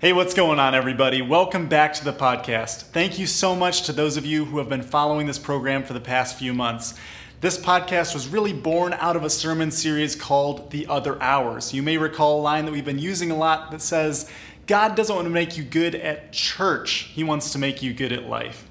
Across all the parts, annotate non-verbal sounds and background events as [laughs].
Hey, what's going on, everybody? Welcome back to the podcast. Thank you so much to those of you who have been following this program for the past few months. This podcast was really born out of a sermon series called The Other Hours. You may recall a line that we've been using a lot that says, God doesn't want to make you good at church, He wants to make you good at life.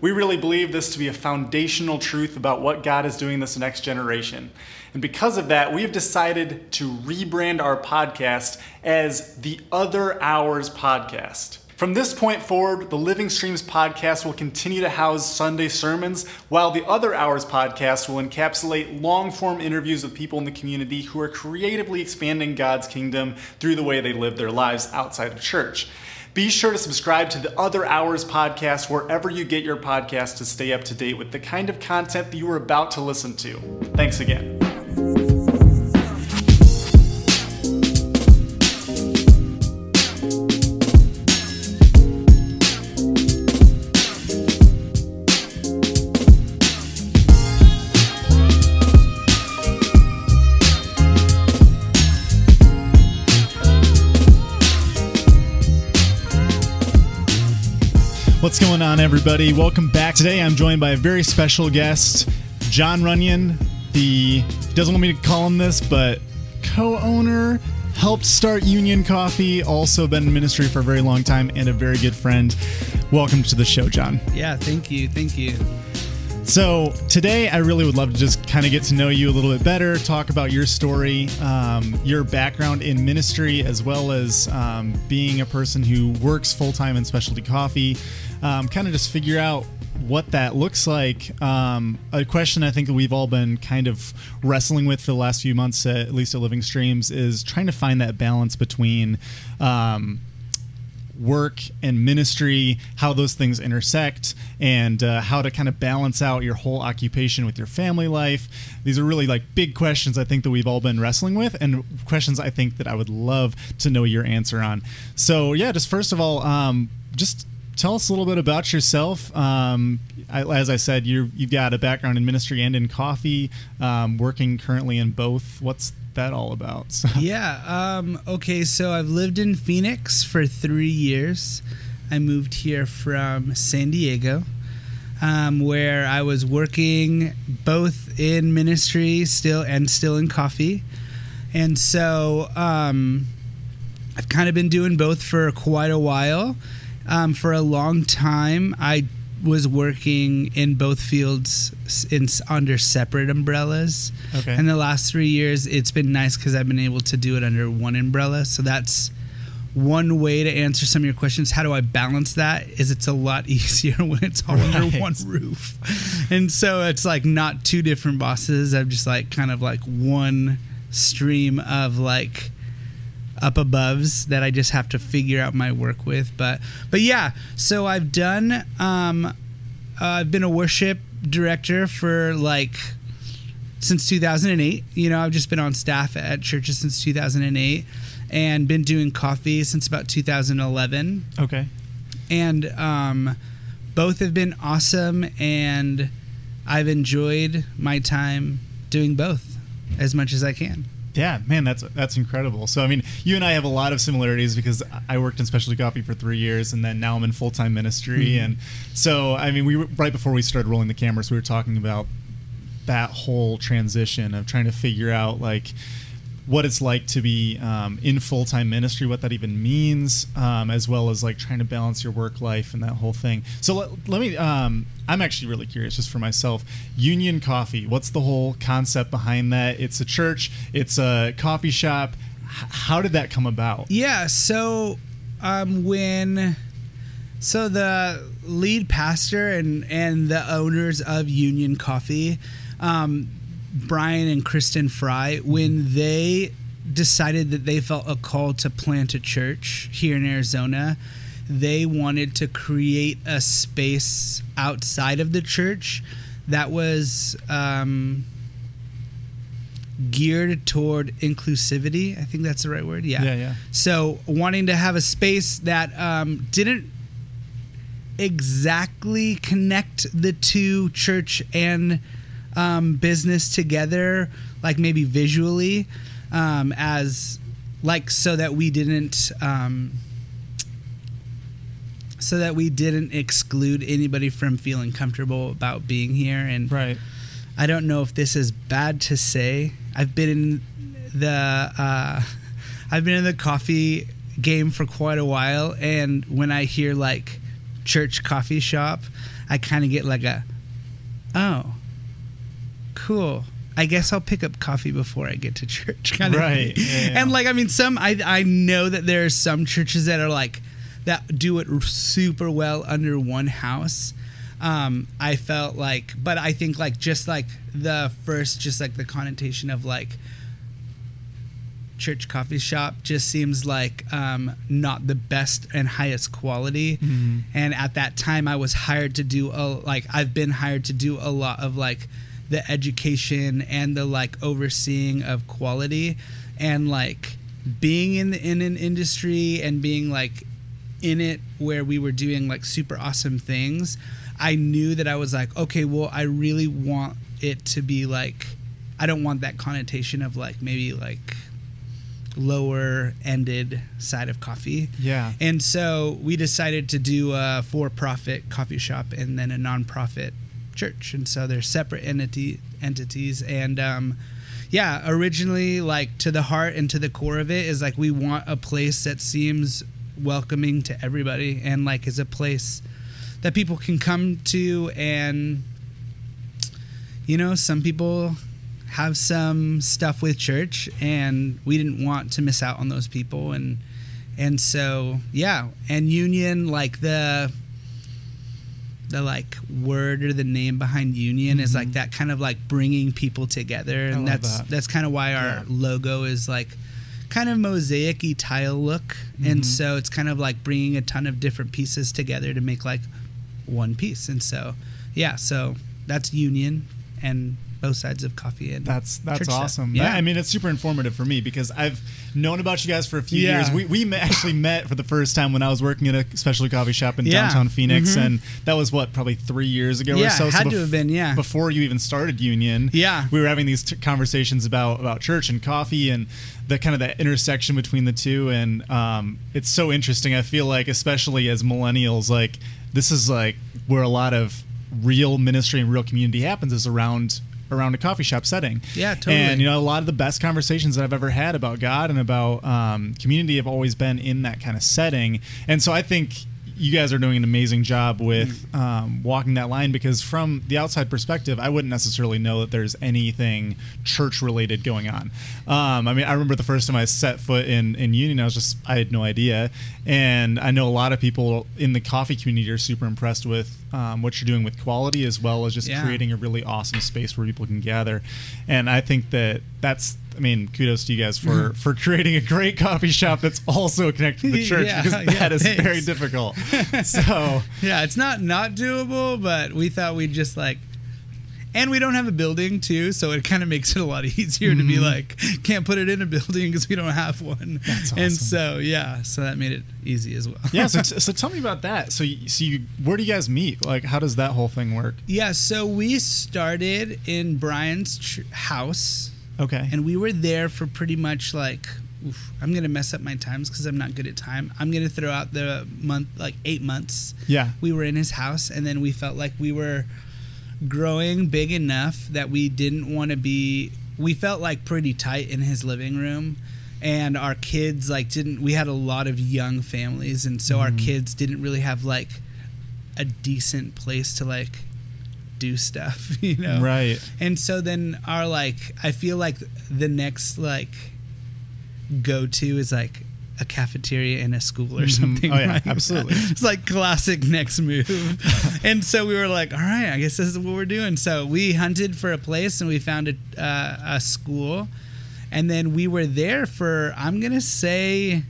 We really believe this to be a foundational truth about what God is doing this next generation. And because of that, we have decided to rebrand our podcast as the Other Hours Podcast. From this point forward, the Living Streams podcast will continue to house Sunday sermons, while the Other Hours podcast will encapsulate long form interviews with people in the community who are creatively expanding God's kingdom through the way they live their lives outside of church. Be sure to subscribe to the Other Hours podcast wherever you get your podcast to stay up to date with the kind of content that you are about to listen to. Thanks again. What's going on, everybody? Welcome back. Today I'm joined by a very special guest, Jon Runion, the, he doesn't want me to call him this, but co owner, helped start Union Coffee, also been in ministry for a very long time, and a very good friend. Welcome to the show, John. Yeah, thank you. Thank you. So, today I really would love to just kind of get to know you a little bit better, talk about your story, um, your background in ministry, as well as um, being a person who works full time in specialty coffee. Um, kind of just figure out what that looks like. Um, a question I think that we've all been kind of wrestling with for the last few months, at least at Living Streams, is trying to find that balance between um, work and ministry, how those things intersect, and uh, how to kind of balance out your whole occupation with your family life. These are really like big questions I think that we've all been wrestling with, and questions I think that I would love to know your answer on. So, yeah, just first of all, um, just tell us a little bit about yourself. Um, I, as I said, you have got a background in ministry and in coffee, um, working currently in both. What's that all about? So. [laughs] Yeah. Um, okay. So I've lived in Phoenix for three years. I moved here from San Diego, um, where I was working both in ministry still and still in coffee. And so um, I've kind of been doing both for quite a while. Um, for a long time, I was working in both fields in under separate umbrellas. Okay. And the last three years, it's been nice because I've been able to do it under one umbrella. So that's one way to answer some of your questions. How do I balance that? Is it's a lot [laughs] easier when it's all right. under one roof, and so it's like not two different bosses. I'm just like kind of like one stream of like up aboves that I just have to figure out my work with. But but yeah, so I've done. Um, uh, I've been a worship director for like since 2008. You know, I've just been on staff at churches since 2008, and been doing coffee since about 2011. Okay. And um, both have been awesome, and I've enjoyed my time doing both as much as I can. Yeah, man, that's that's incredible. So, I mean, you and I have a lot of similarities because I worked in specialty coffee for three years, and then now I'm in full time ministry. Mm-hmm. And so, I mean, we right before we started rolling the cameras, we were talking about that whole transition of trying to figure out like what it's like to be um, in full time ministry, what that even means, um, as well as like trying to balance your work life and that whole thing. So let, let me, um, I'm actually really curious just for myself. Union Coffee, what's the whole concept behind that? It's a church, it's a coffee shop. H- how did that come about? Yeah, so um, when. So the lead pastor and, and the owners of Union Coffee, um, Brian and Kristen Fry when they decided that they felt a call to plant a church here in Arizona. They wanted to create a space outside of the church that was um, geared toward inclusivity. I think that's the right word. Yeah. Yeah. Yeah. So wanting to have a space that um, didn't exactly connect the two church and um, business together, like maybe visually, um, as like so that we didn't um, so that we didn't exclude anybody from feeling comfortable about being here. And Right. I don't know if this is bad to say. I've been in the uh, I've been in the coffee game for quite a while, and when I hear like church coffee shop, I kind of get like a oh, cool. I guess I'll pick up coffee before I get to church, [laughs] kind of. Right. thing. Yeah. And like, I mean, some I I know that there are some churches that are like that do it super well under one house. Um, I felt like, but I think like just like the first, just like the connotation of like church coffee shop just seems like um, not the best and highest quality. Mhm. And at that time, I was hired to do a like I've been hired to do a lot of like the education and the like overseeing of quality and like being in the in an industry and being like in it where we were doing like super awesome things i knew that i was like okay well i really want it to be like i don't want that connotation of like maybe like lower ended side of coffee Yeah. and so we decided to do a for-profit coffee shop and then a non-profit church. And so they're separate entity entities. And um, yeah, originally, like to the heart and to the core of it is like we want a place that seems welcoming to everybody and like is a place that people can come to and you know some people have some stuff with church and we didn't want to miss out on those people and and so yeah and union like the the like word or the name behind union is like mm-hmm. that kind of like bringing people together and that's that. that's kind of why our Yeah. logo is like kind of mosaic-y tile look and mm-hmm. so it's kind of like bringing a ton of different pieces together to make like one piece and so yeah so that's union and both sides of coffee and That's that's awesome. Yeah. That- I mean, it's super informative for me because I've known about you guys for a few Yeah. years. We, we met, actually [laughs] met for the first time when I was working at a specialty coffee shop in Yeah. downtown Phoenix, Mhm. and that was what probably three years ago Yeah, or so. had so to have been, yeah. before you even started Union. Yeah. we were having these t- conversations about about church and coffee and the kind of the intersection between the two, and um, it's so interesting. I feel like, especially as millennials, like this is like where a lot of real ministry and real community happens is around around a coffee shop setting. Yeah, totally. And you know, a lot of the best conversations that I've ever had about God and about um, community have always been in that kind of setting. And so I think you guys are doing an amazing job with um, walking that line because from the outside perspective, I wouldn't necessarily know that there's anything church related going on. Um, I mean, I remember the first time I set foot in in Union, I was just I had no idea, and I know a lot of people in the coffee community are super impressed with um, what you're doing with quality as well as just Yeah. creating a really awesome space where people can gather. And I think that that's I mean, kudos to you guys for [laughs] for creating a great coffee shop that's also connected to the [laughs] church Yeah, because yeah, that is thanks. very difficult. [laughs] So yeah, it's not not doable, but we thought we'd just like, and we don't have a building too, so it kind of makes it a lot easier to be Mhm. like, can't put it in a building because we don't have one. That's And so yeah, so that made it easy as well. yeah, so, so tell me about that. So so you where do you guys meet? Like, how does that whole thing work? yeah, so we started in Brian's house, Okay. and we were there for pretty much like. Oof, I'm gonna mess up my times because I'm not good at time. I'm gonna throw out the month, like eight months. yeah. we were in his house and then we felt like we were growing big enough that we didn't want to be we felt like pretty tight in his living room and our kids like didn't we had a lot of young families and so our Mhm. kids didn't really have like a decent place to like do stuff [laughs] you know Right. and so then our like I feel like the next like go to is like a cafeteria in a school or Mhm. something. Oh, yeah, right? absolutely. [laughs] it's like classic next move. [laughs] and so we were like, all right, I guess this is what we're doing. So we hunted for a place and we found a, uh, a school. And then we were there for, I'm going to say,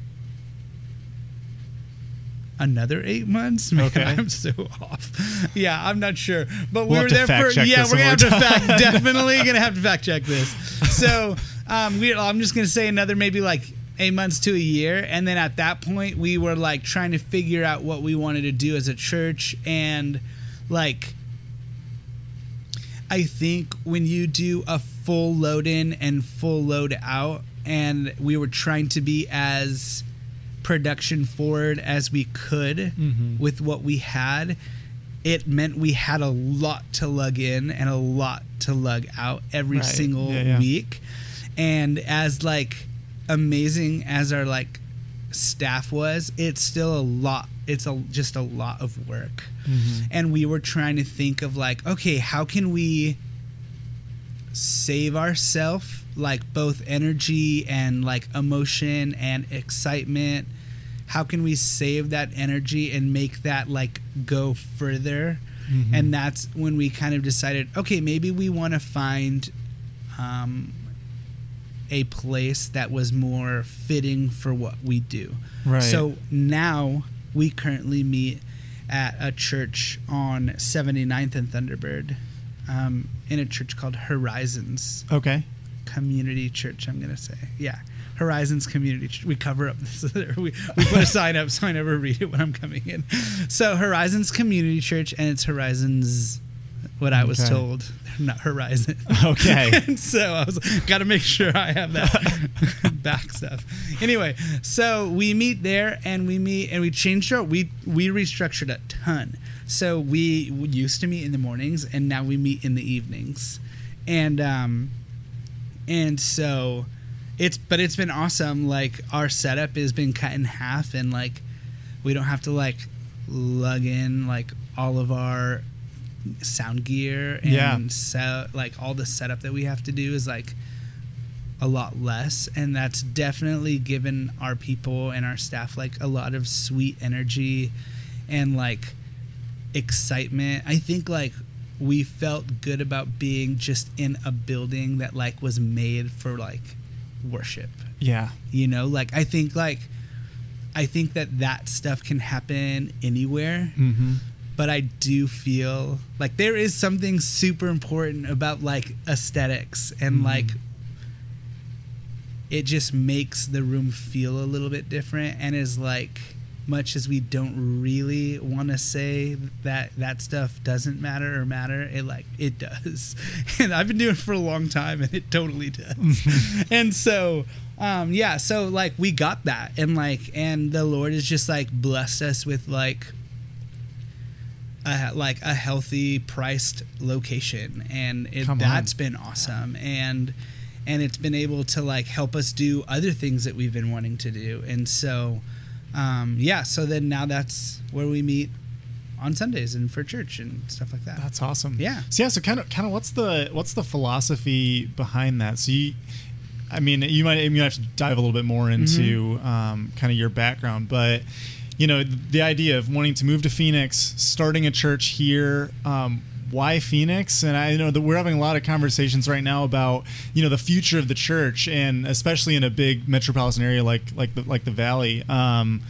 another eight months. Man, Okay. [laughs] I'm so off. Yeah, I'm not sure, but we We'll were have to there for. Yeah, we're gonna have to fact. [laughs] Definitely gonna have to fact check this. So, um, we. I'm just gonna say another maybe like eight months to a year, and then at that point we were like trying to figure out what we wanted to do as a church, and like. I think when you do a full load in and full load out, and we were trying to be as production forward as we could Mhm. with what we had, it meant we had a lot to lug in and a lot to lug out every Right. single Yeah, yeah. week. And as like amazing as our like staff was, it's still a lot. It's a just a lot of work. Mhm. And we were trying to think of like, okay, how can we save ourselves like both energy and like emotion and excitement how can we save that energy and make that like go further Mhm. and that's when we kind of decided okay maybe we want to find um, a place that was more fitting for what we do Right. so now we currently meet at a church on 79th and thunderbird um, in a church called horizons Okay. community church i'm gonna say yeah horizons community we cover up this [laughs] we, we put a sign up so i never read it when i'm coming in. So horizons community church and it's horizons what i was Okay. told. Not horizon Okay. [laughs] and so i was got to make sure i have that [laughs] back stuff. Anyway so we meet there and we meet and we changed our we we restructured a ton. So we used to meet in the mornings and now we meet in the evenings. And um and so it's but it's been awesome like our setup has been cut in half and like we don't have to like lug in like all of our sound gear and Yeah. so like all the setup that we have to do is like a lot less and that's definitely given our people and our staff like a lot of sweet energy and like excitement i think like we felt good about being just in a building that like was made for like worship Yeah. you know like i think like i think that that stuff can happen anywhere Mm-hmm. but I do feel like there is something super important about like aesthetics and Mhm. like it just makes the room feel a little bit different and is like much as we don't really want to say that that stuff doesn't matter or matter it like it does. [laughs] And i've been doing it for a long time and it totally does. [laughs] And so um yeah so like we got that. And like and the lord has just like blessed us with like a, like a healthy priced location. And it, that's been awesome. And and it's been able to like help us do other things that we've been wanting to do. And so um, yeah so then now that's where we meet on sundays and for church and stuff like that That's awesome. Yeah. So yeah. So kind of, kind of, what's the what's the philosophy behind that? So you, I mean, you might you might have to dive a little bit more into Mm-hmm. um, kind of your background, but you know, the idea of wanting to move to Phoenix, starting a church here. Um, why Phoenix? And I know that we're having a lot of conversations right now about you know the future of the church, and especially in a big metropolitan area like like the like the Valley. Um,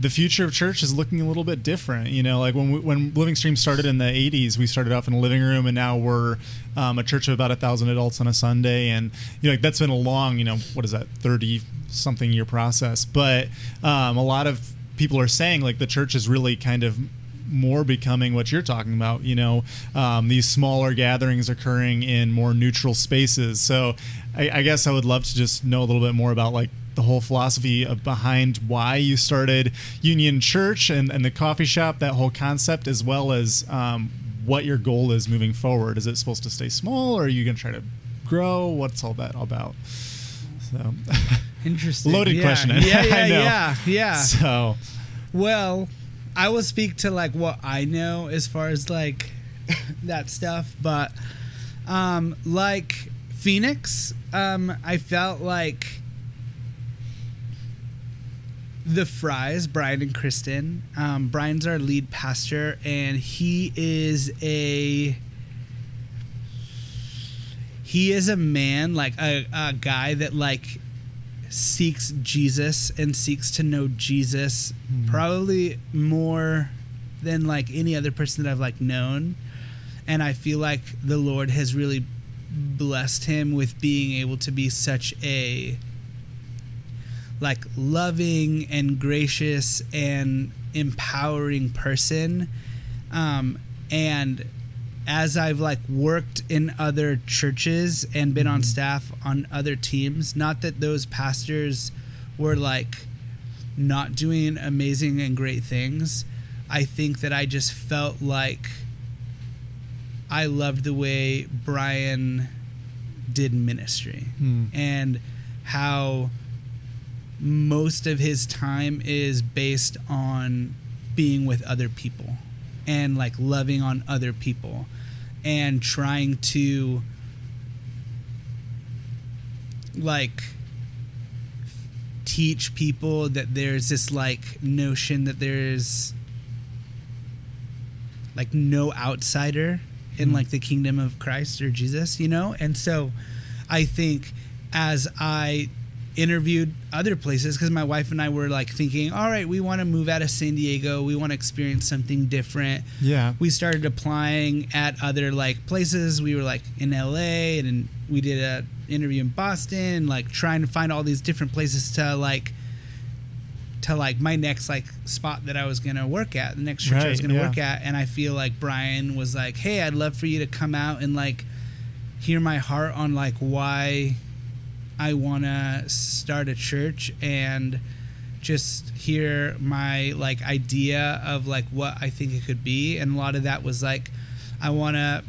the future of church is looking a little bit different. You know, like when we, when Living Stream started in the '80s, we started off in a living room, and now we're um, a church of about a thousand adults on a Sunday, and you know, like that's been a long, you know, what is that, thirty something year process. But um, a lot of people are saying like the church is really kind of more becoming what you're talking about. You know, um, these smaller gatherings occurring in more neutral spaces. So, I, I guess I would love to just know a little bit more about like the whole philosophy of behind why you started Union Church and, and the coffee shop, that whole concept, as well as um, what your goal is moving forward. Is it supposed to stay small, or are you going to try to grow? What's all that about? So, [laughs] interesting Loaded yeah. question, yeah [laughs] yeah I know. yeah yeah so Well, I will speak to like what I know as far as like [laughs] that stuff, but um like Phoenix, um I felt like the Fries, Brian and Kristen. Um, Brian's our lead pastor, and he is a he is a man like a, a guy that like seeks Jesus and seeks to know Jesus probably more than like any other person that I've like known. And I feel like the Lord has really blessed him with being able to be such a like loving and gracious and empowering person. Um, and as I've like worked in other churches and been on staff on other teams, not that those pastors were like not doing amazing and great things. I think that I just felt like I loved the way Brian did ministry Hmm. and how most of his time is based on being with other people and like loving on other people and trying to like teach people that there's this like notion that there's like no outsider in Mhm. like the kingdom of Christ or Jesus, you know? And so I think as I interviewed other places because my wife and I were like thinking, all right, we want to move out of San Diego, we want to experience something different. Yeah. We started applying at other like places. We were like in LA and we did a interview in Boston, like trying to find all these different places to like to like my next like spot that I was gonna work at, the next church I was gonna yeah. work at, and I feel like Brian was like, "Hey, I'd love for you to come out and like hear my heart on like why I want to start a church and just hear my like idea of like what I think it could be." And a lot of that was like, I want to.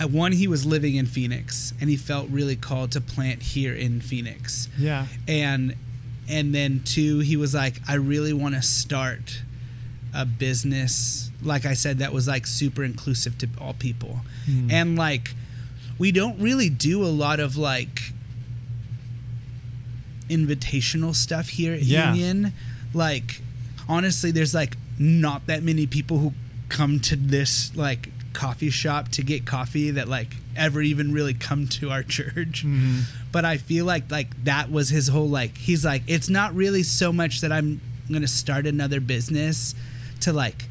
I one he was living in Phoenix and he felt really called to plant here in Phoenix Yeah. and and then two he was like i really want to start a business like i said that was like super inclusive to all people Mhm. and like we don't really do a lot of like invitational stuff here at Yeah. union like honestly there's like not that many people who come to this like coffee shop to get coffee that like ever even really come to our [laughs] church Mhm. but I feel like like that was his whole like he's like it's not really so much that I'm gonna start another business to like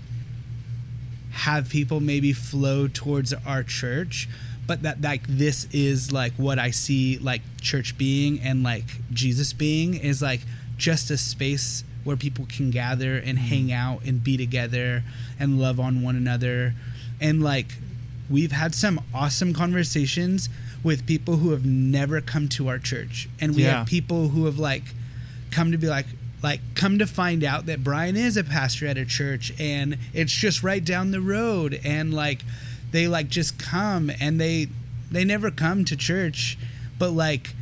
have people maybe flow towards our church but that like this is like what I see like church being and like Jesus being is like just a space where people can gather and mm-hmm. hang out and be together and love on one another. And like we've had some awesome conversations with people who have never come to our church. And we Yeah. have people who have like come to be like like come to find out that Brian is a pastor at a church and it's just right down the road. And like they like just come and they they never come to church but like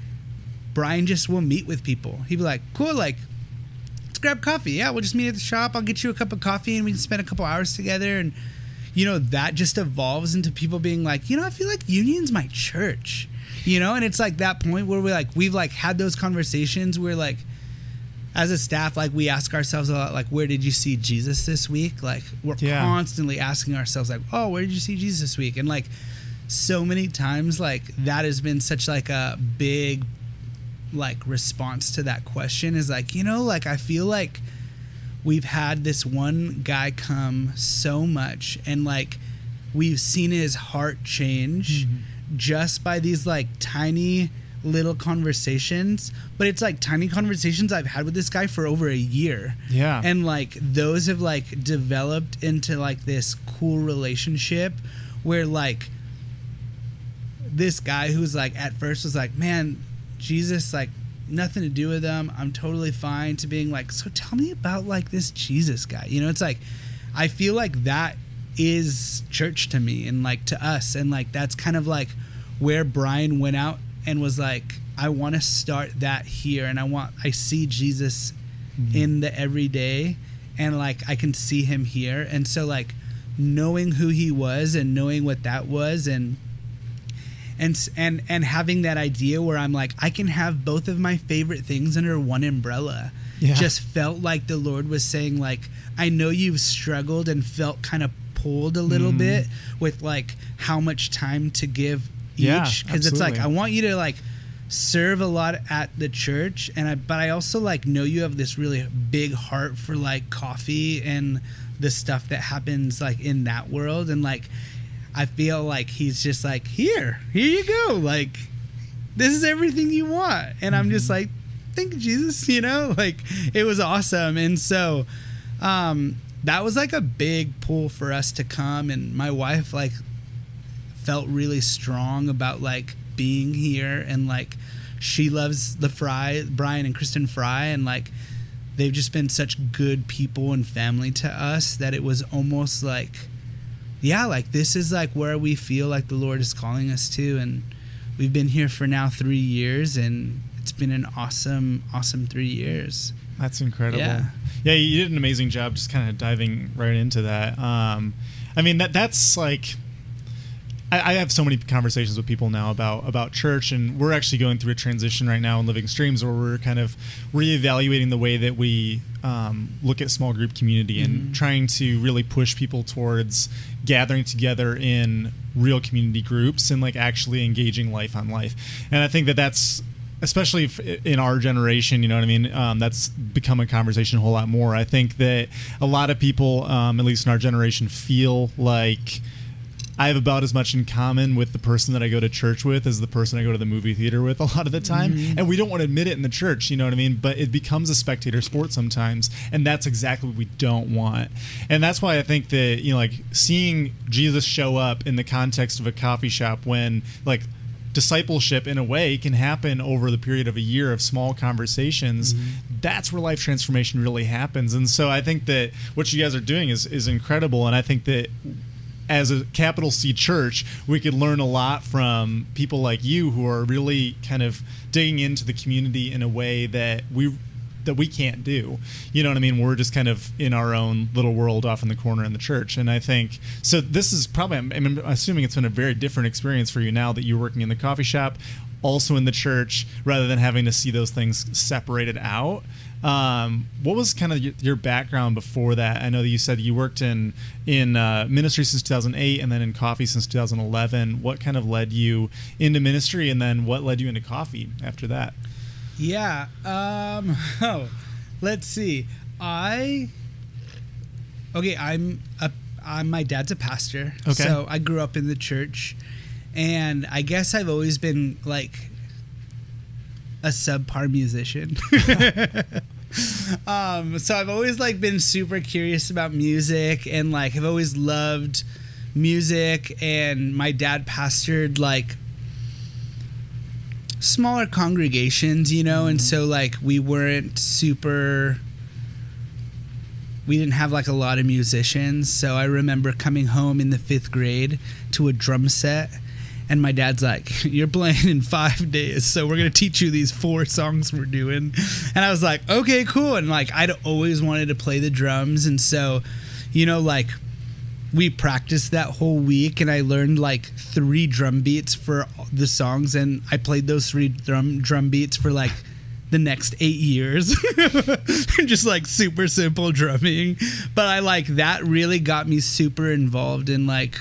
Brian just will meet with people. He'd be like, "Cool, like let's grab coffee. Yeah, we'll just meet at the shop. I'll get you a cup of coffee and we can spend a couple hours together and you know, that just evolves into people being like, you know, I feel like Union's my church. You know, and it's like that point where we like we've like had those conversations where like as a staff, like we ask ourselves a lot, like, where did you see Jesus this week? Like we're Yeah. constantly asking ourselves, like, oh, where did you see Jesus this week? And like so many times, like that has been such like a big like response to that question is like, you know, like I feel like we've had this one guy come so much and like we've seen his heart change mm-hmm. just by these like tiny little conversations but it's like tiny conversations i've had with this guy for over a year. Yeah. and like those have like developed into like this cool relationship where like this guy who's like at first was like man jesus like nothing to do with them. I'm totally fine to being like so tell me about like this jesus guy. You know it's like i feel like that is church to me and like to us. And like that's kind of like where brian went out and was like i want to start that here and i want i see jesus in the everyday and like I can see him here and so like knowing who he was and knowing what that was and and and and having that idea where I'm like I can have both of my favorite things under one umbrella Yeah. just felt like the Lord was saying like I know you've struggled and felt kind of pulled a little Mhm. bit with like how much time to give each because it's like I want you to like serve a lot at the church and I but I also like know you have this really big heart for like coffee and the stuff that happens like in that world and like I feel like he's just like here here you go like this is everything you want. And I'm just like thank you Jesus [laughs] you know? Like it was awesome. And so um that was like a big pull for us to come and my wife like felt really strong about like being here and like she loves the Fry, Brian and Kristen Fry, and like they've just been such good people and family to us that it was almost like yeah like this is like where we feel like the lord is calling us to and we've been here for now three years and it's been an awesome awesome three years. That's incredible. Yeah, yeah you did an amazing job just kind of diving right into that. Um, i mean that that's like I, I, have so many conversations with people now about about church, and we're actually going through a transition right now in Living Streams where we're kind of reevaluating the way that we um, look at small group community and mm-hmm. trying to really push people towards gathering together in real community groups and like actually engaging life on life. And I think that that's especially in our generation, you know what I mean? Um, that's become a conversation a whole lot more. I think that a lot of people, um, at least in our generation, feel like I have about as much in common with the person that I go to church with as the person I go to the movie theater with a lot of the time. Mm-hmm. And we don't want to admit it in the church, you know what I mean? But it becomes a spectator sport sometimes. And that's exactly what we don't want. And that's why I think that, you know, like seeing Jesus show up in the context of a coffee shop when, like, discipleship in a way can happen over the period of a year of small conversations mm-hmm. that's where life transformation really happens and so i think that what you guys are doing is is incredible and i think that as a capital C church, we could learn a lot from people like you who are really kind of digging into the community in a way that we that we can't do. You know what I mean? We're just kind of in our own little world off in the corner in the church. And I think so. This is probably I'm assuming it's been a very different experience for you now that you're working in the coffee shop, also in the church, rather than having to see those things separated out. Um, what was kind of your background before that? I know that you said you worked in in uh, ministry since 2008 and then in coffee since 2011. What kind of led you into ministry, and then what led you into coffee after that? Yeah. Um, [laughs] oh, let's see. I okay. I'm a. I'm my dad's a pastor. Okay. So I grew up in the church, and I guess I've always been like a subpar musician. [laughs] [laughs] [laughs] um, so I've always like been super curious about music and like I've always loved music and my dad pastored like smaller congregations, you know, mm-hmm. and so like we weren't super we didn't have like a lot of musicians. So I remember coming home in the 5th grade to a drum set and my dad's like, You're playing in five days, so we're gonna teach you these four songs we're doing. And I was like, Okay, cool. And like I'd always wanted to play the drums, and so, you know, like we practiced that whole week and I learned like three drum beats for the songs and I played those three drum drum beats for like the next eight years. [laughs] Just like super simple drumming. But I like that really got me super involved in like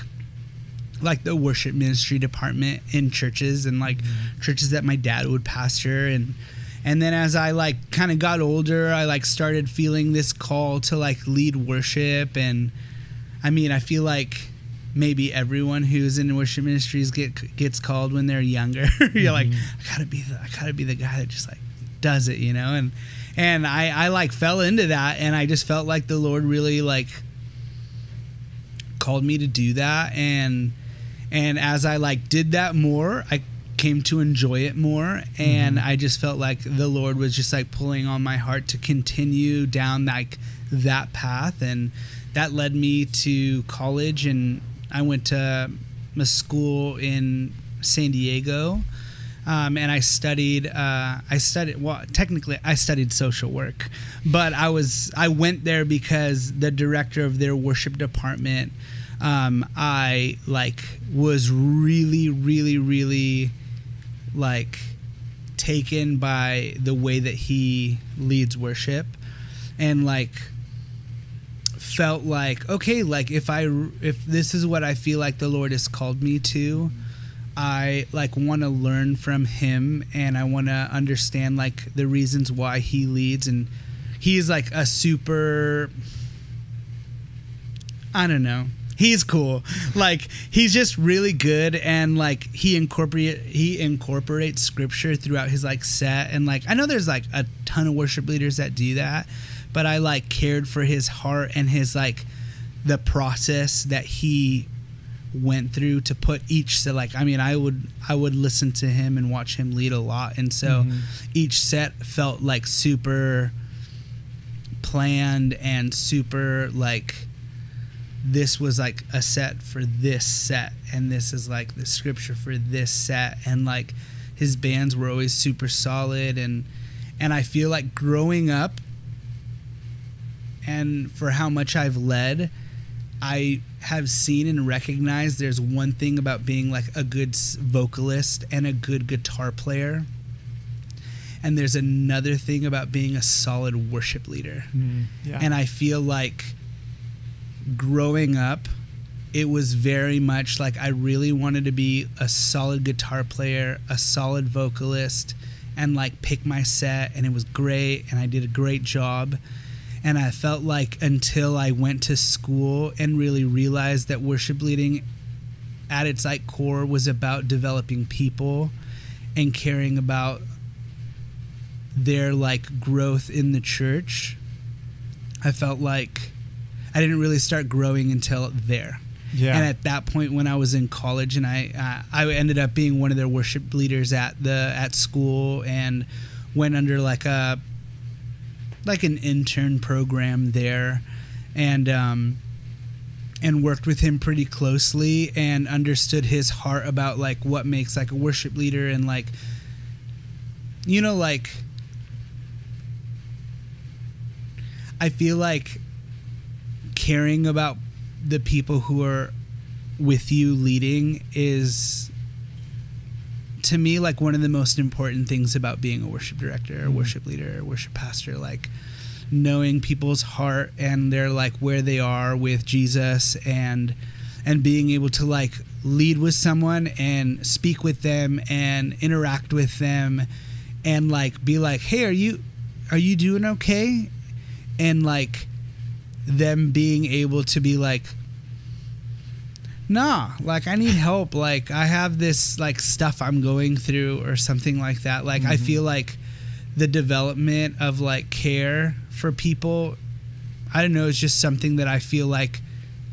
like the worship ministry department in churches and like mm-hmm. churches that my dad would pastor and and then as I like kind of got older, I like started feeling this call to like lead worship and I mean, I feel like maybe everyone who's in worship ministries get gets called when they're younger. [laughs] You're mm-hmm. like, I gotta be the I gotta be the guy that just like does it, you know? And and I I like fell into that and I just felt like the Lord really like called me to do that and and as I like did that more, I came to enjoy it more and mm-hmm. I just felt like the Lord was just like pulling on my heart to continue down like that path and that led me to college and I went to a school in San Diego um, and I studied. Uh, I studied. Well, technically, I studied social work, but I was I went there because the director of their worship department um, I like was really, really, really like taken by the way that he leads worship, and like felt like okay, like if I if this is what I feel like the Lord has called me to. I like want to learn from him and I want to understand like the reasons why he leads and he's like a super I don't know he's cool. Like he's just really good and like he incorporate he incorporates scripture throughout his like set and like I know there's like a ton of worship leaders that do that, but I like cared for his heart and his like the process that he went through to put each set like I mean I would I would listen to him and watch him lead a lot and so mm-hmm. each set felt like super planned and super like this was like a set for this set and this is like the scripture for this set and like his bands were always super solid and and I feel like growing up and for how much I've led I have seen and recognized there's one thing about being like a good vocalist and a good guitar player and there's another thing about being a solid worship leader mm, yeah. and I feel like growing up, it was very much like I really wanted to be a solid guitar player, a solid vocalist, and like pick my set, and it was great, and I did a great job. And I felt like until I went to school and really realized that worship leading at its like core was about developing people and caring about their like growth in the church. I felt like I didn't really start growing until there. Yeah. And at that point, when I was in college, and I uh, I ended up being one of their worship leaders at the at school, and went under like a like an intern program there, and um, and worked with him pretty closely, and understood his heart about like what makes like a worship leader, and like you know like I feel like caring about the people who are with you leading is to me like one of the most important things about being a worship director or mm-hmm. worship leader or worship pastor like knowing people's heart and their like where they are with Jesus and and being able to like lead with someone and speak with them and interact with them and like be like hey are you are you doing okay? And like them being able to be like nah like i need help. Like i have this like stuff i'm going through or something like that. Like mm-hmm. i feel like the development of like care for people i don't know it's just something that i feel like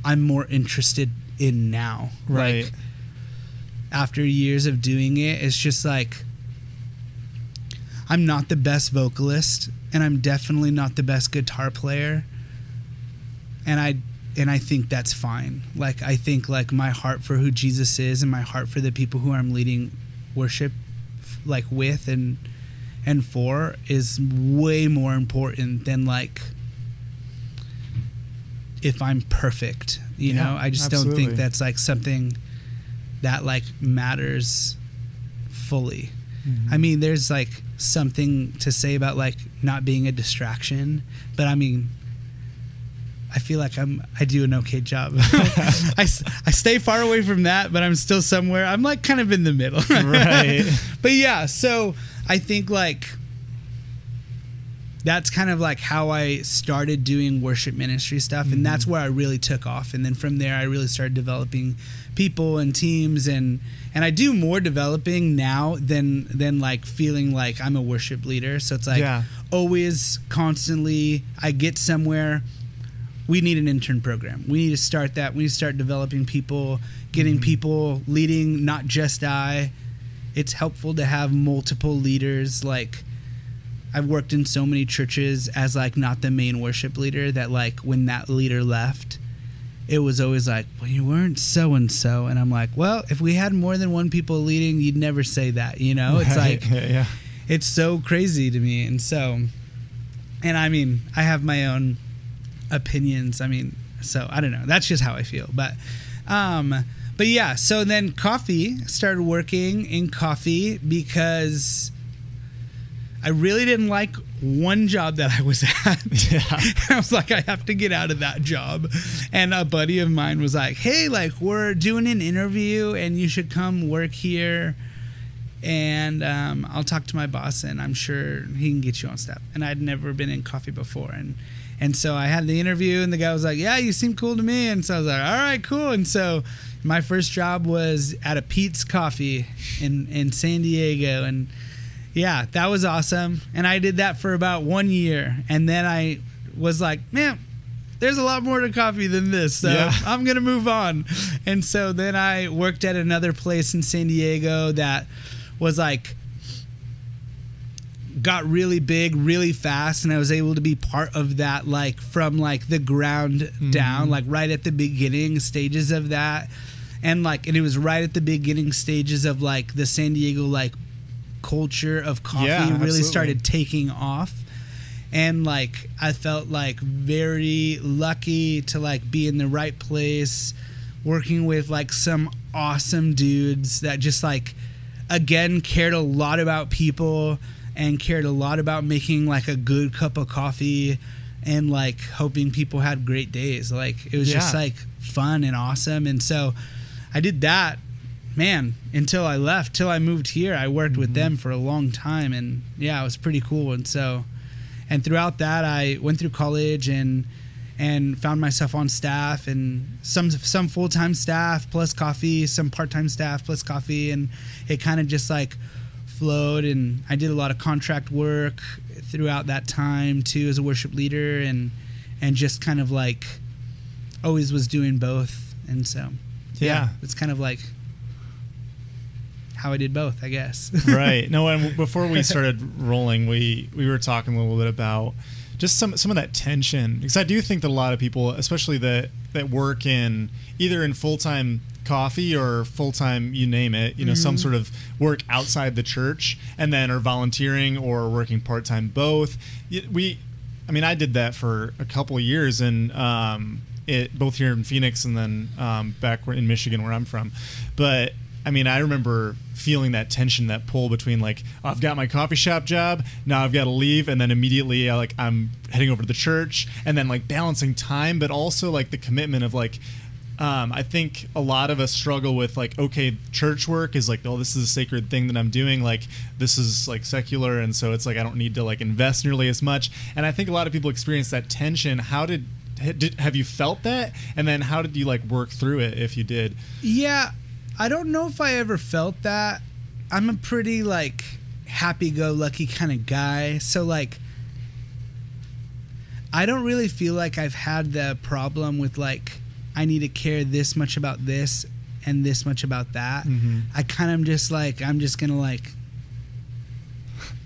i'm more interested in now. Right. like after years of doing it it's just like i'm not the best vocalist and i'm definitely not the best guitar player and I and I think that's fine. Like I think like my heart for who Jesus is and my heart for the people who I'm leading worship like with and and for is way more important than like if I'm perfect. You yeah, know, I just absolutely. don't think that's like something that like matters fully. Mm-hmm. I mean, there's like something to say about like not being a distraction, but I mean, I feel like I'm I do an okay job. [laughs] I, I stay far away from that, but I'm still somewhere. I'm like kind of in the middle. [laughs] right. But yeah, so I think like that's kind of like how I started doing worship ministry stuff mm-hmm. and that's where I really took off and then from there I really started developing people and teams and and I do more developing now than than like feeling like I'm a worship leader so it's like yeah. always constantly I get somewhere we need an intern program. We need to start that. We need to start developing people, getting mm-hmm. people leading, not just I. It's helpful to have multiple leaders. Like, I've worked in so many churches as like not the main worship leader that like when that leader left, it was always like, well, you weren't so and so, and I'm like, well, if we had more than one people leading, you'd never say that, you know? It's like, [laughs] yeah, it's so crazy to me, and so, and I mean, I have my own opinions. I mean, so I don't know. That's just how I feel. But um but yeah, so then coffee started working in coffee because I really didn't like one job that I was [laughs] at. Yeah. I was like, I have to get out of that job. And a buddy of mine was like, Hey, like we're doing an interview and you should come work here. And um, I'll talk to my boss and I'm sure he can get you on staff. And I'd never been in coffee before. And and so I had the interview, and the guy was like, "Yeah, you seem cool to me." And so I was like, "All right, cool." And so my first job was at a Peet's Coffee in in San Diego, and yeah, that was awesome. And I did that for about one year, and then I was like, "Man." There's a lot more to coffee than this, so yeah. [laughs] I'm gonna move on. And so then I worked at another place in San Diego that was like got really big really fast and I was able to be part of that like from like the ground Mm-hmm. down like right at the beginning stages of that and like and it was right at the beginning stages of like the San Diego like culture of coffee Yeah, really absolutely. started taking off and like I felt like very lucky to like be in the right place working with like some awesome dudes that just like again cared a lot about people and cared a lot about making like a good cup of coffee and like hoping people had great days. Like it was just like fun and awesome. And so I did that man until I left. Till I moved here I worked with mm-hmm. them for a long time and yeah it was pretty cool. And so and throughout that I went through college and and found myself on staff and some some full-time staff plus coffee some part-time staff plus coffee. And it kind of just like flowed and I did a lot of contract work throughout that time too as a worship leader and and just kind of like always was doing both and so Yeah. it's kind of like how I did both I guess [laughs] right. No, and before we started rolling, we we were talking a little bit about just some some of that tension because I do think that a lot of people, especially that that work in either in full time coffee or full time, you name it, you know, some sort of work outside the church, and then are volunteering or working part time, both. We, I mean, I did that for a couple of years, and um, it both here in Phoenix and then um, back in Michigan, where I'm from, but. I mean, I remember feeling that tension, that pull between like I've got my coffee shop job, now I've got to leave, and then immediately like I'm heading over to the church, and then like balancing time, but also like the commitment of like. Um, I think a lot of us struggle with like, okay, church work is like, oh, this is a sacred thing that I'm doing. Like, this is like secular, and so it's like I don't need to like invest nearly as much. And I think a lot of people experience that tension. How did, did have you felt that? And then how did you like work through it if you did? Yeah, I don't know if I ever felt that. I'm a pretty like happy-go-lucky kind of guy, so like I don't really feel like I've had the problem with like I need to care this much about this and this much about that. Mhm. I kind of just like I'm just gonna like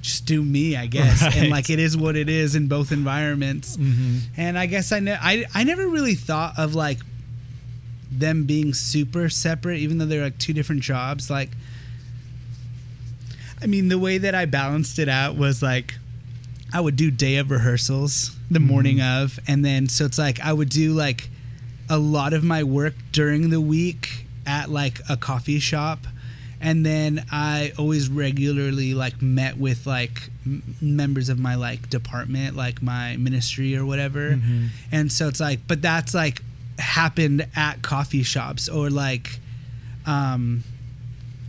just do me, I guess, Right. and like it is what it is in both environments. Mm-hmm. And I guess I, ne- I I never really thought of like them being super separate, even though they're like two different jobs. Like, I mean, the way that I balanced it out was like I would do day of rehearsals the morning of, and then so it's like I would do like a lot of my work during the week at like a coffee shop and then i always regularly like met with like m- members of my like department like my ministry or whatever Mhm. and so it's like but that's like happened at coffee shops or like um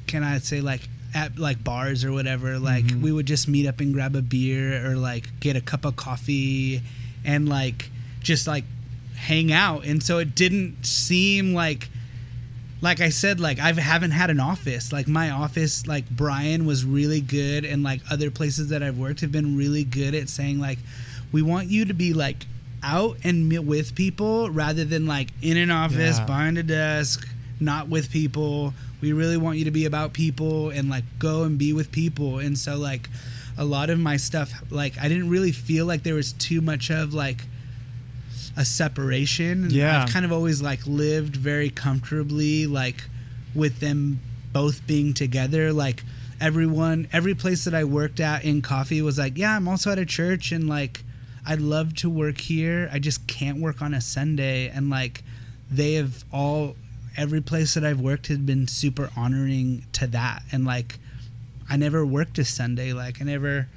can i say like at like bars or whatever like Mhm. we would just meet up and grab a beer or like get a cup of coffee and like just like hang out and so it didn't seem like like I said, like I haven't had an office. Like my office, like Brian was really good, and like other places that I've worked have been really good at saying like, we want you to be like out and meet with people rather than like in an office Yeah. behind a desk, not with people. We really want you to be about people and like go and be with people. And so like a lot of my stuff, like I didn't really feel like there was too much of like a separation. Yeah. I've kind of always like lived very comfortably like with them both being together. Like everyone every place that I worked at in coffee was like yeah I'm also at a church and like I'd love to work here. I just can't work on a Sunday. And like they have all every place that I've worked has been super honoring to that. And like I never worked a Sunday. Like I never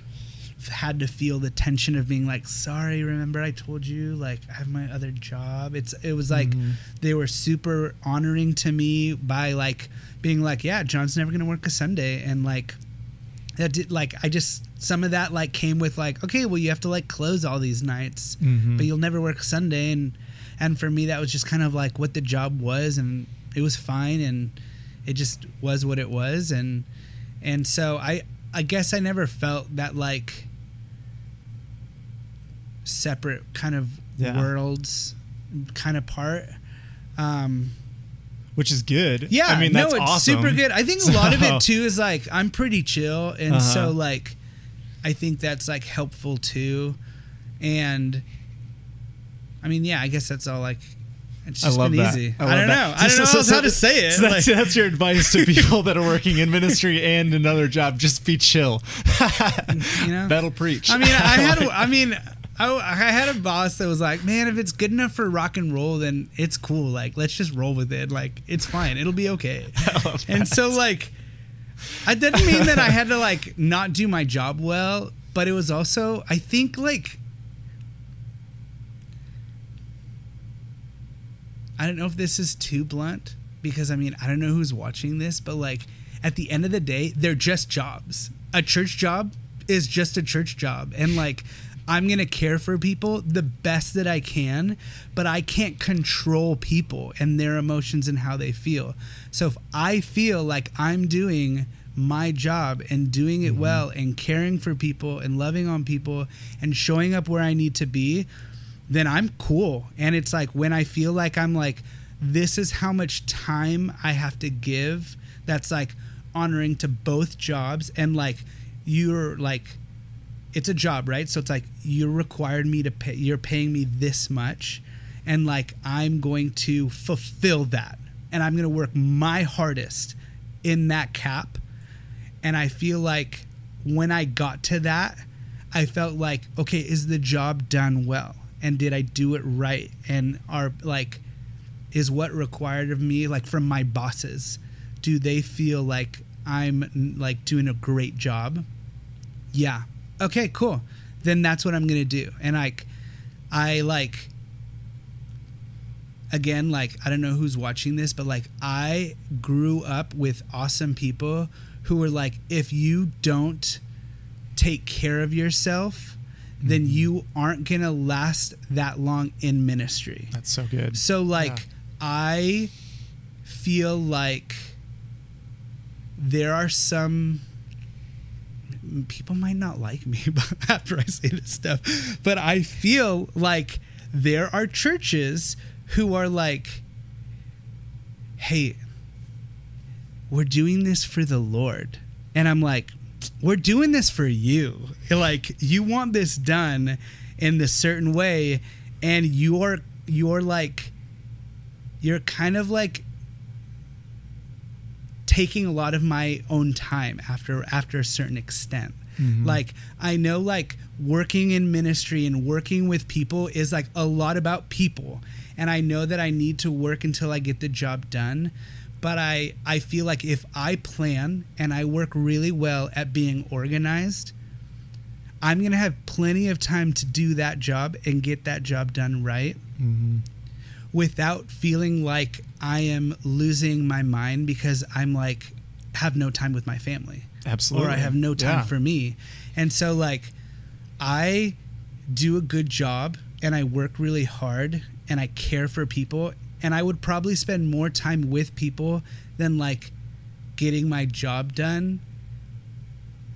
had to feel the tension of being like sorry remember i told you like i have my other job it's it was like Mhm. they were super honoring to me by like being like yeah jon's never gonna work a sunday and like that did like i just some of that like came with like okay well you have to like close all these nights Mhm. but you'll never work sunday and and for me that was just kind of like what the job was and it was fine and it just was what it was and and so i i guess i never felt that like separate kind of Yeah. worlds kind of part um which is good. yeah I mean no it's awesome. super good i think a lot of it [laughs] too is like i'm pretty chill and Uh-huh. so like I think that's like helpful too. And I mean, yeah, I guess that's all like it's just I love been that. easy. I I, don't that. know. I don't know So- so- how to say it. So that's, Like- that's your advice to [laughs] people that are working in ministry and another job. Just be chill. [laughs] you know? That'll preach. I mean, I had, I mean, I, I had a boss that was like, man, if it's good enough for rock and roll, then it's cool. Like, let's just roll with it. Like, it's fine. It'll be okay. [laughs] And so, like, I didn't mean that I had to like not do my job well, but it was also, I think, like. I don't know if this is too blunt because I mean, I don't know who's watching this, but like at the end of the day, they're just jobs. A church job is just a church job. And like I'm going to care for people the best that I can, but I can't control people and their emotions and how they feel. So if I feel like I'm doing my job and doing it mm-hmm. well and caring for people and loving on people and showing up where I need to be, then I'm cool. And it's like when I feel like I'm like, this is how much time I have to give that's like honoring to both jobs and like you're like it's a job, right? So it's like you're required me to pay you're paying me this much and like I'm going to fulfill that and I'm going to work my hardest in that cap and I feel like when I got to that I felt like okay, is the job done well? And did I do it right? And are like is what required of me like from my bosses do they feel like i'm like doing a great job yeah okay cool then that's what i'm gonna do and like i like again like i don't know who's watching this but like i grew up with awesome people who were like if you don't take care of yourself then mm-hmm. you aren't gonna last that long in ministry That's so good. so like Yeah. I feel like there are some people might not like me [laughs] after I say this stuff, but I feel like there are churches who are like hey we're doing this for the Lord. And I'm like we're doing this for you. Like you want this done in this certain way and you're you're like you're kind of like taking a lot of my own time after after a certain extent. Mm-hmm. Like i know like working in ministry and working with people is like a lot about people. And i know that i need to work until i get the job done. But i i feel like if i plan and i work really well at being organized i'm going to have plenty of time to do that job and get that job done right mm-hmm. Without feeling like I am losing my mind because I'm like have no time with my family Absolutely. or I have no time Yeah. for me. And so like I do a good job and I work really hard and I care for people and I would probably spend more time with people than like getting my job done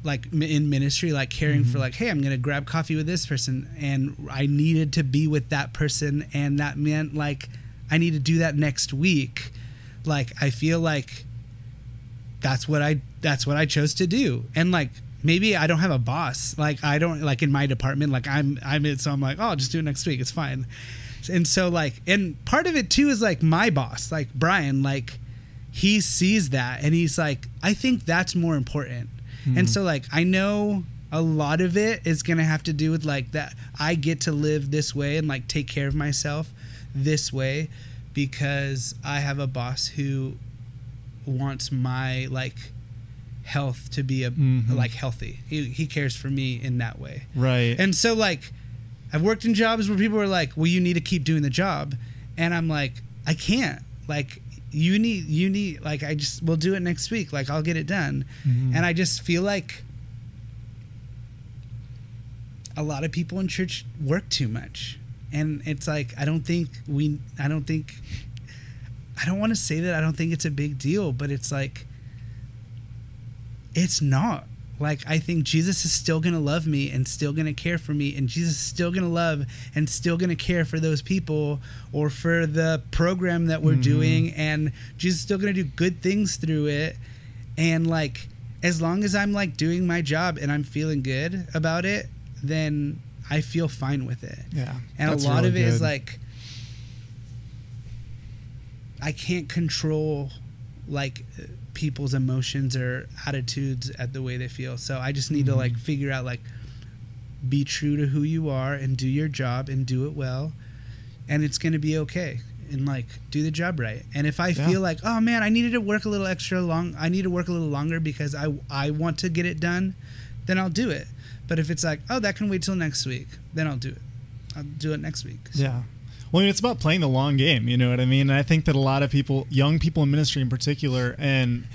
like in ministry like caring for mm-hmm. like hey i'm gonna grab coffee with this person and i needed to be with that person and that meant like i need to do that next week. Like i feel like that's what i that's what i chose to do. And like maybe i don't have a boss. Like i don't like in my department like i'm i'm it so i'm like oh i'll just do it next week. It's fine. And so like and part of it too is like my boss like brian like he sees that and he's like i think that's more important and so like i know a lot of it is gonna have to do with like that i get to live this way and like take care of myself this way because i have a boss who wants my like health to be a Mhm. like healthy he, he cares for me in that way Right. and so like I've worked in jobs where people are like, "Well, you need to keep doing the job." And I'm like, "I can't. Like you need you need like I just we'll do it next week. Like I'll get it done." Mhm. And I just feel like a lot of people in church work too much. And it's like I don't think we I don't think I don't want to say that I don't think it's a big deal, but it's like it's not. Like I think Jesus is still going to love me and still going to care for me and Jesus is still going to love and still going to care for those people or for the program that we're mm-hmm. doing and Jesus is still going to do good things through it and like as long as I'm like doing my job and I'm feeling good about it, then I feel fine with it. Yeah. And a lot really of it is good. like I can't control like people's emotions or attitudes at the way they feel. So I just need to Mm-hmm. like figure out like be true to who you are and do your job and do it well and it's going to be okay and like do the job right. And if I Yeah. feel like, "Oh man, I needed to work a little extra long, I need to work a little longer because I I want to get it done," then I'll do it. But if it's like, "Oh, that can wait till next week," then I'll do it. I'll do it next week. So- Yeah. Well, I mean, it's about playing the long game. You know what I mean? And I think that a lot of people, young people in ministry in particular, and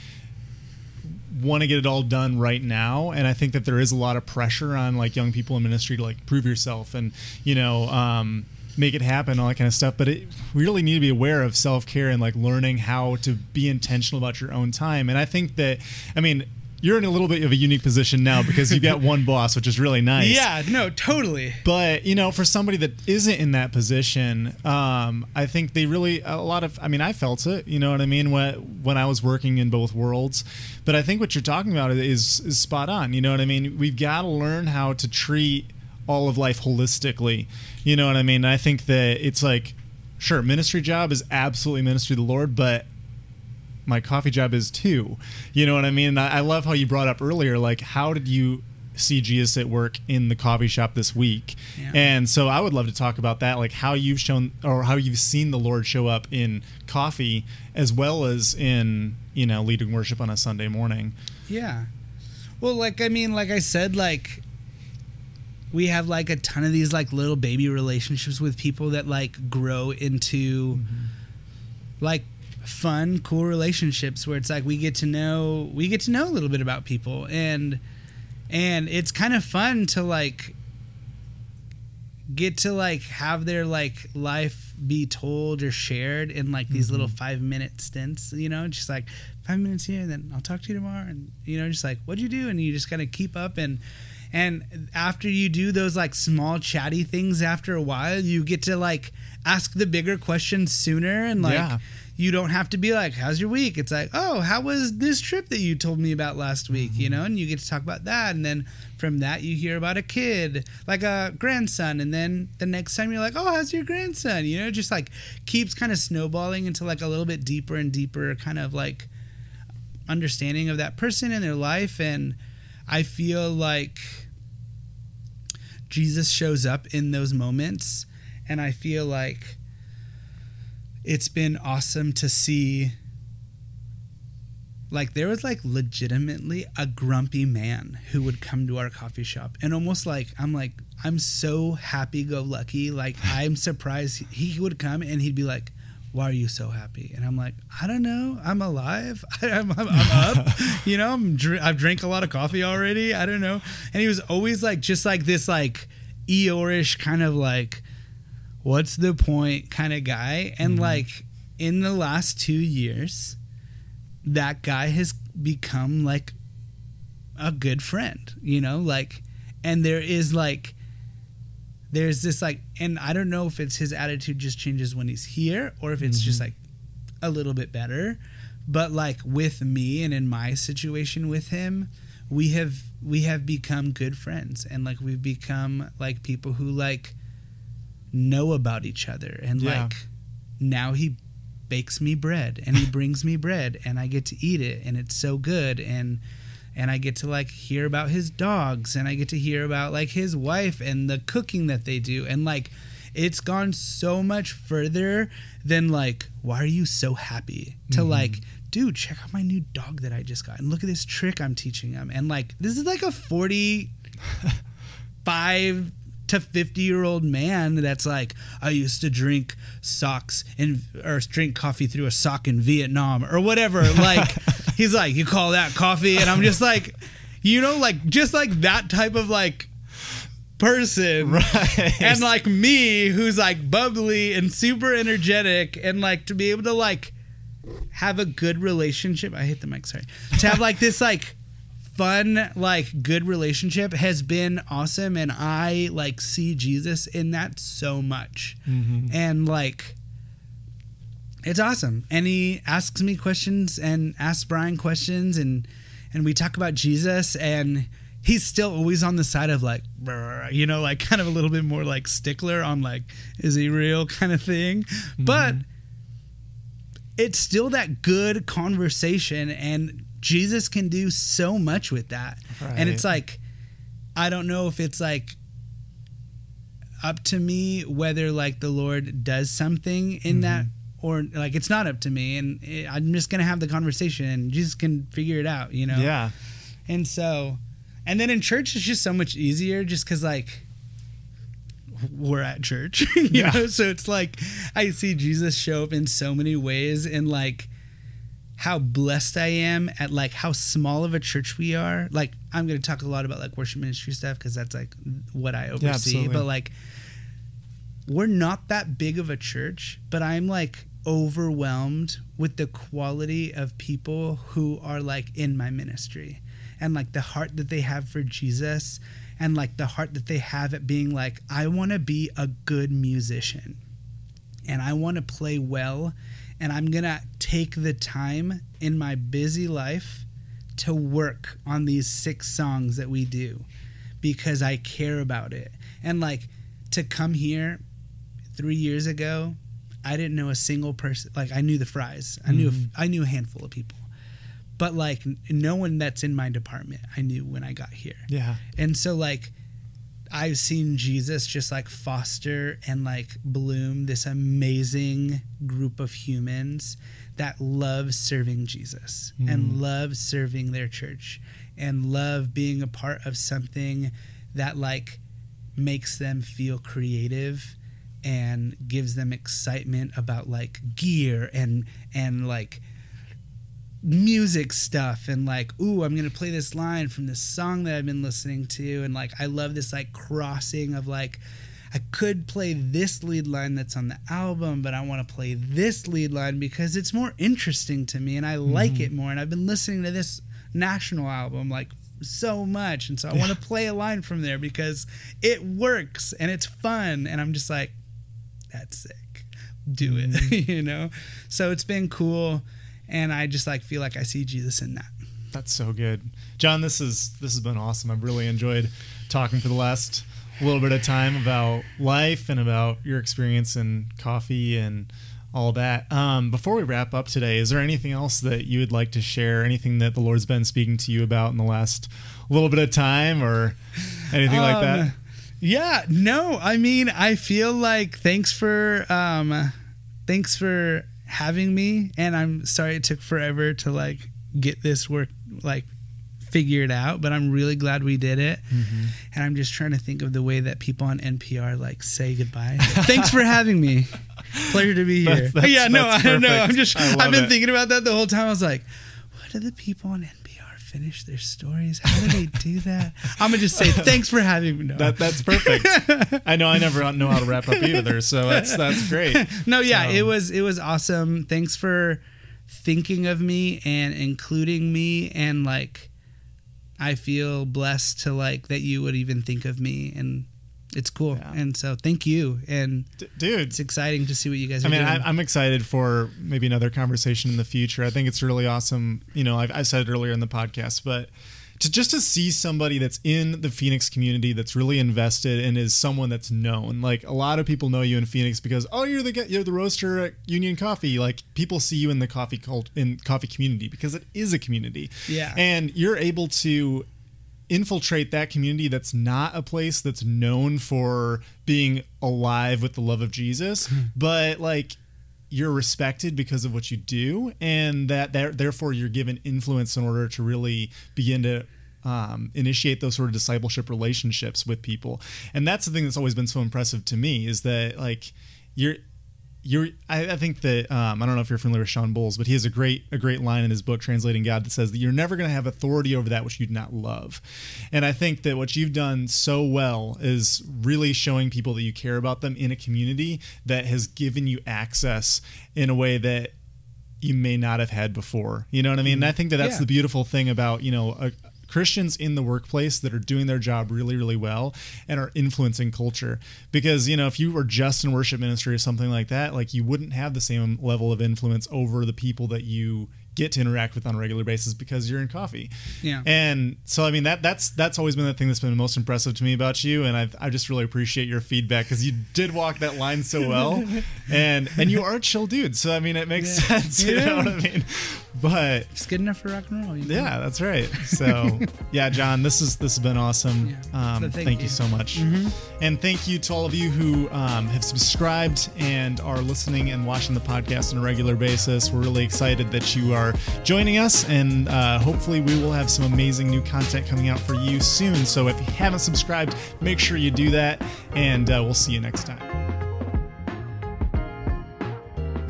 want to get it all done right now. And I think that there is a lot of pressure on like young people in ministry to like prove yourself and you know um, make it happen, all that kind of stuff. But it, we really need to be aware of self care and like learning how to be intentional about your own time. And I think that, I mean. You're in a little bit of a unique position now because you've got [laughs] one boss, which is really nice. Yeah, no, totally. But you know, for somebody that isn't in that position, um, I think they really a lot of. I mean, I felt it. You know what I mean when when I was working in both worlds. But I think what you're talking about is is spot on. You know what I mean? We've got to learn how to treat all of life holistically. You know what I mean? I think that it's like, sure, ministry job is absolutely ministry to the Lord, but my coffee job is too. You know what I mean? I, I love how you brought up earlier, like how did you see Jesus at work in the coffee shop this week? Yeah. And so I would love to talk about that, like how you've shown or how you've seen the Lord show up in coffee as well as in you know leading worship on a Sunday morning. Yeah. Well, like I mean, like I said, like we have like a ton of these like little baby relationships with people that like grow into mm-hmm. like fun, cool relationships where it's like we get to know we get to know a little bit about people. And and it's kind of fun to like get to like have their like life be told or shared in like these little mm-hmm. five minute stints you know? Just like five minutes here and then i'll talk to you tomorrow and you know just like what'd you do? And you just gotta keep up and and after you do those like small chatty things after a while you get to like ask the bigger questions sooner and like Yeah. You don't have to be like how's your week? It's like oh how was this trip that you told me about last week? You mm-hmm. know and you get to talk about that and then from that you hear about a kid like a grandson and then the next time you're like oh how's your grandson? You know just like keeps kind of snowballing into like a little bit deeper and deeper kind of like understanding of that person and their life and i feel like jesus shows up in those moments and i feel like it's been awesome to see like there was like legitimately a grumpy man who would come to our coffee shop and almost like i'm like i'm so happy go lucky like [laughs] i'm surprised he would come and he'd be like why are you so happy? And i'm like i don't know. I'm alive. [laughs] I'm, I'm, I'm up. [laughs] You know I'm dr- i've drank a lot of coffee already. I don't know. And he was always like just like this like eeyore-ish kind of like what's the point kind of guy? And mm-hmm. like in the last two years that guy has become like a good friend you know? Like and there is like there's this like and i don't know if it's his attitude just changes when he's here or if it's just mm-hmm. like a little bit better. But like with me and in my situation with him we have we have become good friends. And like we've become like people who like know about each other. And Yeah. like now he bakes me bread and he brings me bread and I get to eat it and it's so good. And and I get to like hear about his dogs and I get to hear about like his wife and the cooking that they do. And like it's gone so much further than like why are you so happy? To mm-hmm. like dude check out my new dog that I just got and look at this trick I'm teaching him. And like this is like a 45 to 50 year old man that's like i used to drink socks and or drink coffee through a sock in vietnam or whatever. [laughs] Like he's like you call that coffee? And i'm just like you know like just like that type of like person. [laughs] Right. and like me who's like bubbly and super energetic and like to be able to like have a good relationship i hate the mic sorry. To have like this like fun like good relationship has been awesome and i like see jesus in that so much. And like it's awesome. And he asks me questions and asks brian questions and and we talk about Jesus and he's still always on the side of like you know like [laughs] kind of a little bit more like stickler on like is he real? [laughs] kind of thing. Mm-hmm. but it's still that good conversation and jesus can do so much with that right. and it's like i don't know if it's like up to me whether like the lord does something in mm-hmm. that or like it's not up to me and it, i'm just gonna have the conversation and jesus can figure it out you know yeah and so and then in church, it's just so much easier just because, like, we're at church, [laughs] you yeah. know? So it's like I see Jesus show up in so many ways and, like, how blessed I am at like how small of a church we are. Like I'm going to talk a lot about like worship ministry stuff because that's like what I oversee. Yeah, but like we're not that big of a church, but I'm like overwhelmed with the quality of people who are like in my ministry and like the heart that they have for Jesus and like the heart that they have at being like, I want to be a good musician and I want to play well. And I'm going to take the time in my busy life to work on these six songs that we do because I care about it. And like to come here three years ago, I didn't know a single person. Like I knew the Fries. I knew mm-hmm. I knew a handful of people but like no one that's in my department I knew when I got here. Yeah. And so like I've seen Jesus just like foster and like bloom this amazing group of humans that love serving Jesus mm. and love serving their church and love being a part of something that like makes them feel creative and gives them excitement about like gear and and like music stuff and like ooh i'm gonna play this line from this song that i've been listening to and like i love this like crossing of like i could play this lead line that's on the album but i want to play this lead line because it's more interesting to me and i mm-hmm. like it more and i've been listening to this national album like so much and so i want to play a line from there because it works and it's fun and i'm just like that's sick do it mm-hmm. [laughs] you know so it's been cool and I just like feel like I see Jesus in that. That's so good, Jon. This is this has been awesome. I've really enjoyed talking for the last little bit of time about life and about your experience in coffee and all that. Um, before we wrap up today, is there anything else that you would like to share? Anything that the Lord's been speaking to you about in the last little bit of time, or anything um, like that? Um, yeah, no. I mean, I feel like thanks for um, thanks for having me and i'm sorry it took forever to like get this work like figured out but i'm really glad we did it mm-hmm. and i'm just trying to think of the way that people on npr like say goodbye thanks for having me [laughs] pleasure to be here that's, that's, yeah no i don't know i'm just i've been it. thinking about that the whole time i was like what are the people on npr finish their stories? How do they do that? I'm gonna just say thanks for having me. No. That, that's perfect. [laughs] I know I never know how to wrap up either, so that's that's great. [laughs] No, yeah, it was it was awesome. Thanks for thinking of me and including me and like I feel blessed to like that you would even think of me and it's cool. Yeah. And so thank you. And D- dude, it's exciting to see what you guys are I mean, doing. I, am excited for maybe another conversation in the future. I think it's really awesome. You know, I've, I said it earlier in the podcast, but to just to see somebody that's in the Phoenix community that's really invested and is someone that's known. Like a lot of people know you in Phoenix because oh, you're the you're the roaster at Union Coffee. Like people see you in the coffee cult in coffee community because it is a community. Yeah. And you're able to infiltrate that community that's not a place that's known for being alive with the love of Jesus, hmm. but like you're respected because of what you do, and that, therefore you're given influence in order to really begin to um, initiate those sort of discipleship relationships with people. And that's the thing that's always been so impressive to me is that like you're you're I, I, think that um, I don't know if you're familiar with Shawn Bolz, but he has a great a great line in his book Translating God that says that you're never going to have authority over that which you do not love. And I think that what you've done so well is really showing people that you care about them in a community that has given you access in a way that you may not have had before. You know what I mean? And I think that that's yeah. the beautiful thing about, you know, a, Christians in the workplace that are doing their job really, really well and are influencing culture. Because, you know, if you were just in worship ministry or something like that, like you wouldn't have the same level of influence over the people that you get to interact with on a regular basis because you're in coffee. Yeah. And so I mean that that's that's always been the thing that's been most impressive to me about you, and I I just really appreciate your feedback because you did walk that line so well, [laughs] and and you are a chill dude. So I mean it makes Yeah. sense. [laughs] You Yeah. know what I mean? But It's good enough for rock and roll. you know? yeah, that's right. So, [laughs] yeah, Jon, this is this has been awesome. Yeah. Um, thank, thank you. you. so much, and thank you to all of you who um, have subscribed and are listening and watching the podcast on a regular basis. We're really excited that you are joining us, and uh, hopefully, we will have some amazing new content coming out for you soon. So, if you haven't subscribed, make sure you do that, and uh, we'll see you next time.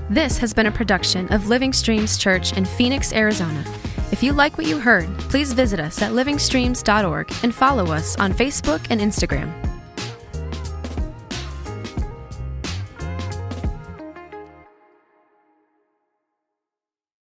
This has been a production of Living Streams Church in Phoenix, Arizona. If you like what you heard, please visit us at livingstreams.org and follow us on Facebook and Instagram.